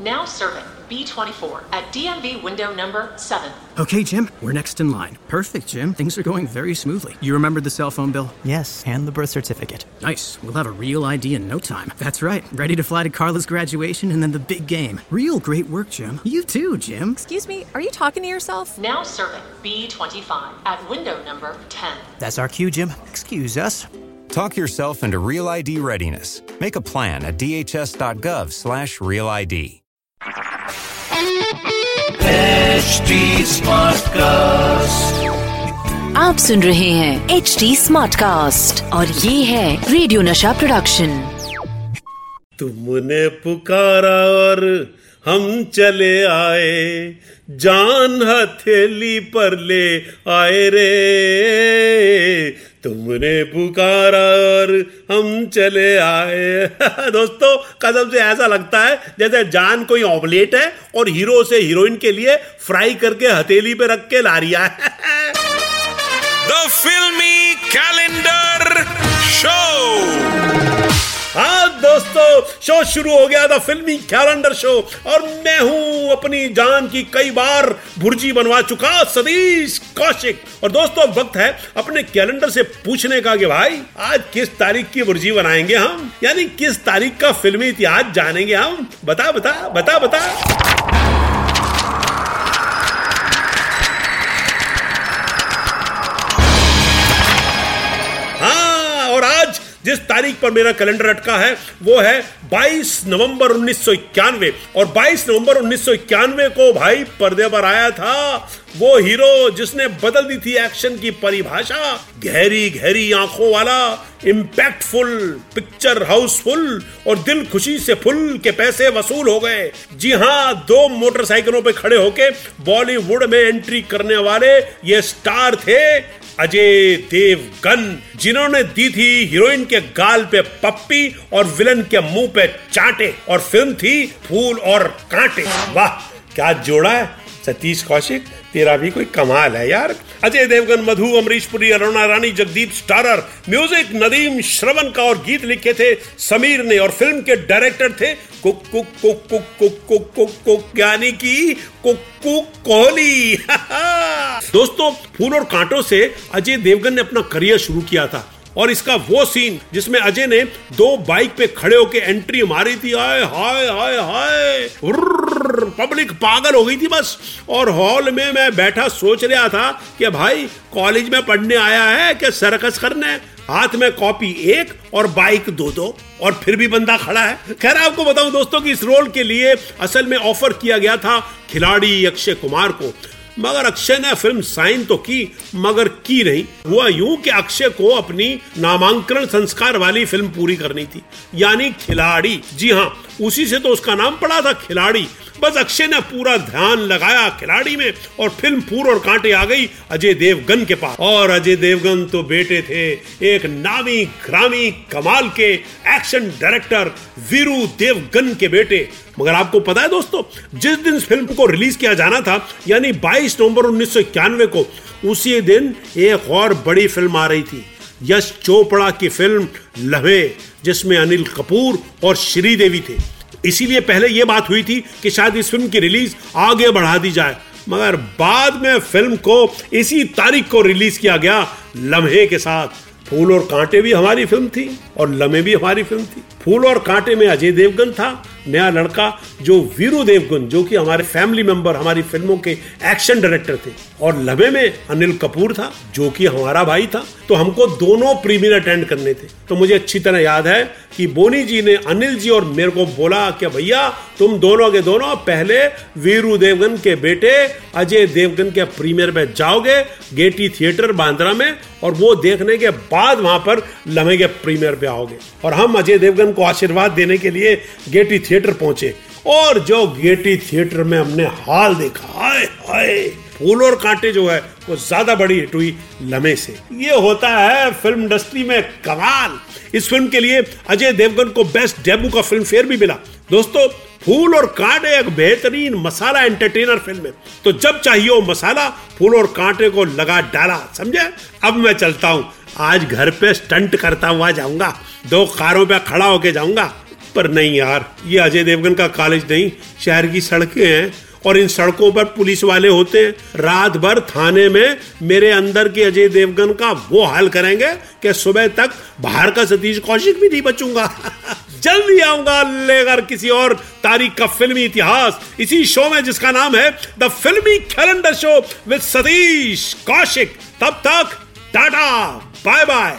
Now serving B24 at DMV window number 7. Okay, Jim, we're next in line. Perfect, Jim. Things are going very smoothly. You remembered the cell phone bill? Yes, and the birth certificate. Nice. We'll have a real ID in no time. That's right. Ready to fly to Carla's graduation and then the big game. Real great work, Jim. You too, Jim. Excuse me, are you talking to yourself? Now serving B25 at window number 10. That's our cue, Jim. Excuse us. Talk yourself into Real ID readiness. Make a plan at dhs.gov slash realitd. आप सुन रहे हैं H D smart cast और ये है radio Nasha production तुमने पुकारा और हम चले आए जान हथेली पर ले आए रे तुमने पुकारा और हम चले आए। दोस्तों कदम से ऐसा लगता है जैसे जान कोई ऑमलेट है और हीरो से हीरोइन के लिए फ्राई करके हथेली पे रख के ला रिया है। द फिल्मी कैलेंडर शो हाँ दोस्तों शो शुरू हो गया था फिल्मी कैलेंडर शो और मैं हूँ अपनी जान की कई बार भुर्जी बनवा चुका सतीश कौशिक। और दोस्तों वक्त है अपने कैलेंडर से पूछने का कि भाई, आज किस तारीख की भुर्जी बनाएँगे हम? यानी किस तारीख का फिल्मी इतिहास जानेंगे हम? बता बता बता बता। जिस तारीख पर मेरा कैलेंडर अटका है, वो है 22 नवंबर 1991 और 22 नवंबर 1991 को भाई पर्दे पर आया था वो हीरो जिसने बदल दी थी एक्शन की परिभाषा, गहरी गहरी आँखों वाला इम्पैक्टफुल पिक्चर हाउसफुल और दिल खुशी से फुल के पैसे वसूल हो गए। जी हाँ दो मोटरसाइकिलों पे खड़े होके बॉलीवुड में एंट्री करने वाले ये स्टार थे। अजय देवगन, जिन्होंने दी थी हीरोइन के गाल पे पप्पी और विलन के मुँह पे चांटे, और फ़िल्म थी फूल और कांटे। वाह, क्या जोड़ा है। सतीश कौशिक, तेरा भी कोई कमाल है यार। अजय देवगन, मधु, अमरीश पुरी, अरुणा रानी, जगदीप स्टारर, म्यूज़िक नदीम, श्रवण का और गीत लिखे थे समीर ने, और फ़िल्म के डायरेक्टर थे यानी कि कोहली। दोस्तों, फूल और कांटों से अजय देवगन ने अपना करियर शुरू किया था। और इसका वो सीन जिसमें अजय ने दो बाइक पे खड़े होके एंट्री मारी थी। हाय हाय हाय। हाय पब्लिक पागल हो गई थी बस। और हॉल में मैं बैठा सोच रहा था कि भाई कॉलेज में पढ़ने आया है कि सर्कस करने? हाथ में कॉपी एक और बाइक दो दो, और फिर भी बंदा खड़ा है। खैर, आपको बताऊँ दोस्तों कि इस रोल के लिए असल में ऑफ़र किया गया था खिलाड़ी अक्षय कुमार को। मगर अक्षय ने फ़िल्म साइन तो की, मगर की नहीं। हुआ यूँ कि अक्षय को अपनी नामांकन संस्कार वाली फ़िल्म पूरी करनी थी। यानी खिलाड़ी। जी हाँ उसी से तो उसका नाम पड़ा था खिलाड़ी। बस अक्षय ने पूरा ध्यान लगाया खिलाड़ी में और फ़िल्म फूल और कांटे आ गई अजय देवगन के पास। और अजय देवगन तो बेटे थे एक नामी ग्रामी कमाल के एक्शन डायरेक्टर वीरू देवगन के बेटे। मगर आपको पता है दोस्तों, जिस दिन फ़िल्म को रिलीज़ किया जाना था, यानी 22 नवंबर उन्नीस सौ इक्यानवे को, उसी दिन एक और बड़ी फ़िल्म आ रही थी, यश चोपड़ा की फ़िल्म लवे जिसमें अनिल कपूर और श्रीदेवी थे। इसीलिए पहले यह बात हुई थी कि शायद इस फ़िल्म की रिलीज़ आगे बढ़ा दी जाए। मगर बाद में फ़िल्म को इसी तारीख को रिलीज़ किया गया, लम्हे के साथ। फूल और कांटे भी हमारी फ़िल्म थी और लम्हे भी हमारी फ़िल्म थी। फूल और कांटे में अजय देवगन था, नया लड़का जो वीरू देवगन, जो कि हमारे फैमिली मेंबर हमारी फ़िल्मों के एक्शन डायरेक्टर थे। और लबे में अनिल कपूर था, जो कि हमारा भाई था। तो हमको दोनों प्रीमियर अटेंड करने थे। तो मुझे अच्छी तरह याद है कि बोनी जी ने अनिल जी और मेरे को बोला कि, भैया, तुम दोनों के दोनों पहले वीरू देवगन के बेटे, अजय देवगन के प्रीमियर में जाओगे गेटी थिएटर बांद्रा में और वो देखने के बाद वहाँ पर लम्हे के प्रीमियर पे आओगे। और हम अजय देवगन को आशीर्वाद देने के लिए गेटी थिएटर पहुँचे। और जो गेटी थिएटर में हमने हाल देखा, हाय हाय फूल और कांटे जो है, वो ज़्यादा बड़ी हिट हुई लम्हे से। ये होता है फ़िल्म इंडस्ट्री में कमाल। इस फ़िल्म के लिए अजय देवगन को बेस्ट डेबू का फ़िल्म फेयर भी मिला। दोस्तों, फूल और कांटे एक बेहतरीन मसाला एंटरटेनर फ़िल्म है। तो जब चाहिए मसाला, फूल और कांटे को लगा डाला, समझे? अब मैं चलता हूँ। आज घर पे स्टंट करता हुआ जाऊँगा। दो कारों पे खड़ा होके जाऊँगा। पर नहीं यार, ये अजय देवगन का कॉलेज नहीं, शहर की सड़कें हैं। और इन सड़कों पर पुलिस वाले होते रात भर थाने में मेरे अंदर के अजय देवगन का वो हाल करेंगे कि सुबह तक बाहर का सतीश कौशिक भी नहीं बचूँगा। जल्दी आऊँगा लेकर किसी और तारीख का फिल्मी इतिहास। इसी शो में जिसका नाम है the filmi calendar show with Satish Kaushik. तब तक tata bye bye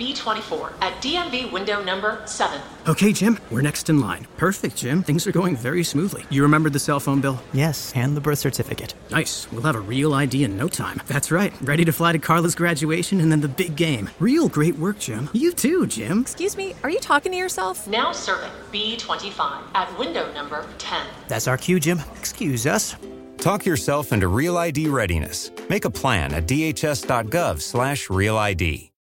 B24 at DMV window number 7. Okay, Jim, we're next in line. Perfect, Jim. Things are going very smoothly. You remembered the cell phone bill? Yes, and the birth certificate. Nice. We'll have a real ID in no time. That's right. Ready to fly to Carla's graduation and then the big game. Real great work, Jim. You too, Jim. Excuse me, are you talking to yourself? Now serving B25 at window number 10. That's our cue, Jim. Excuse us. Talk yourself into Real ID readiness. Make a plan at dhs.gov slash real ID.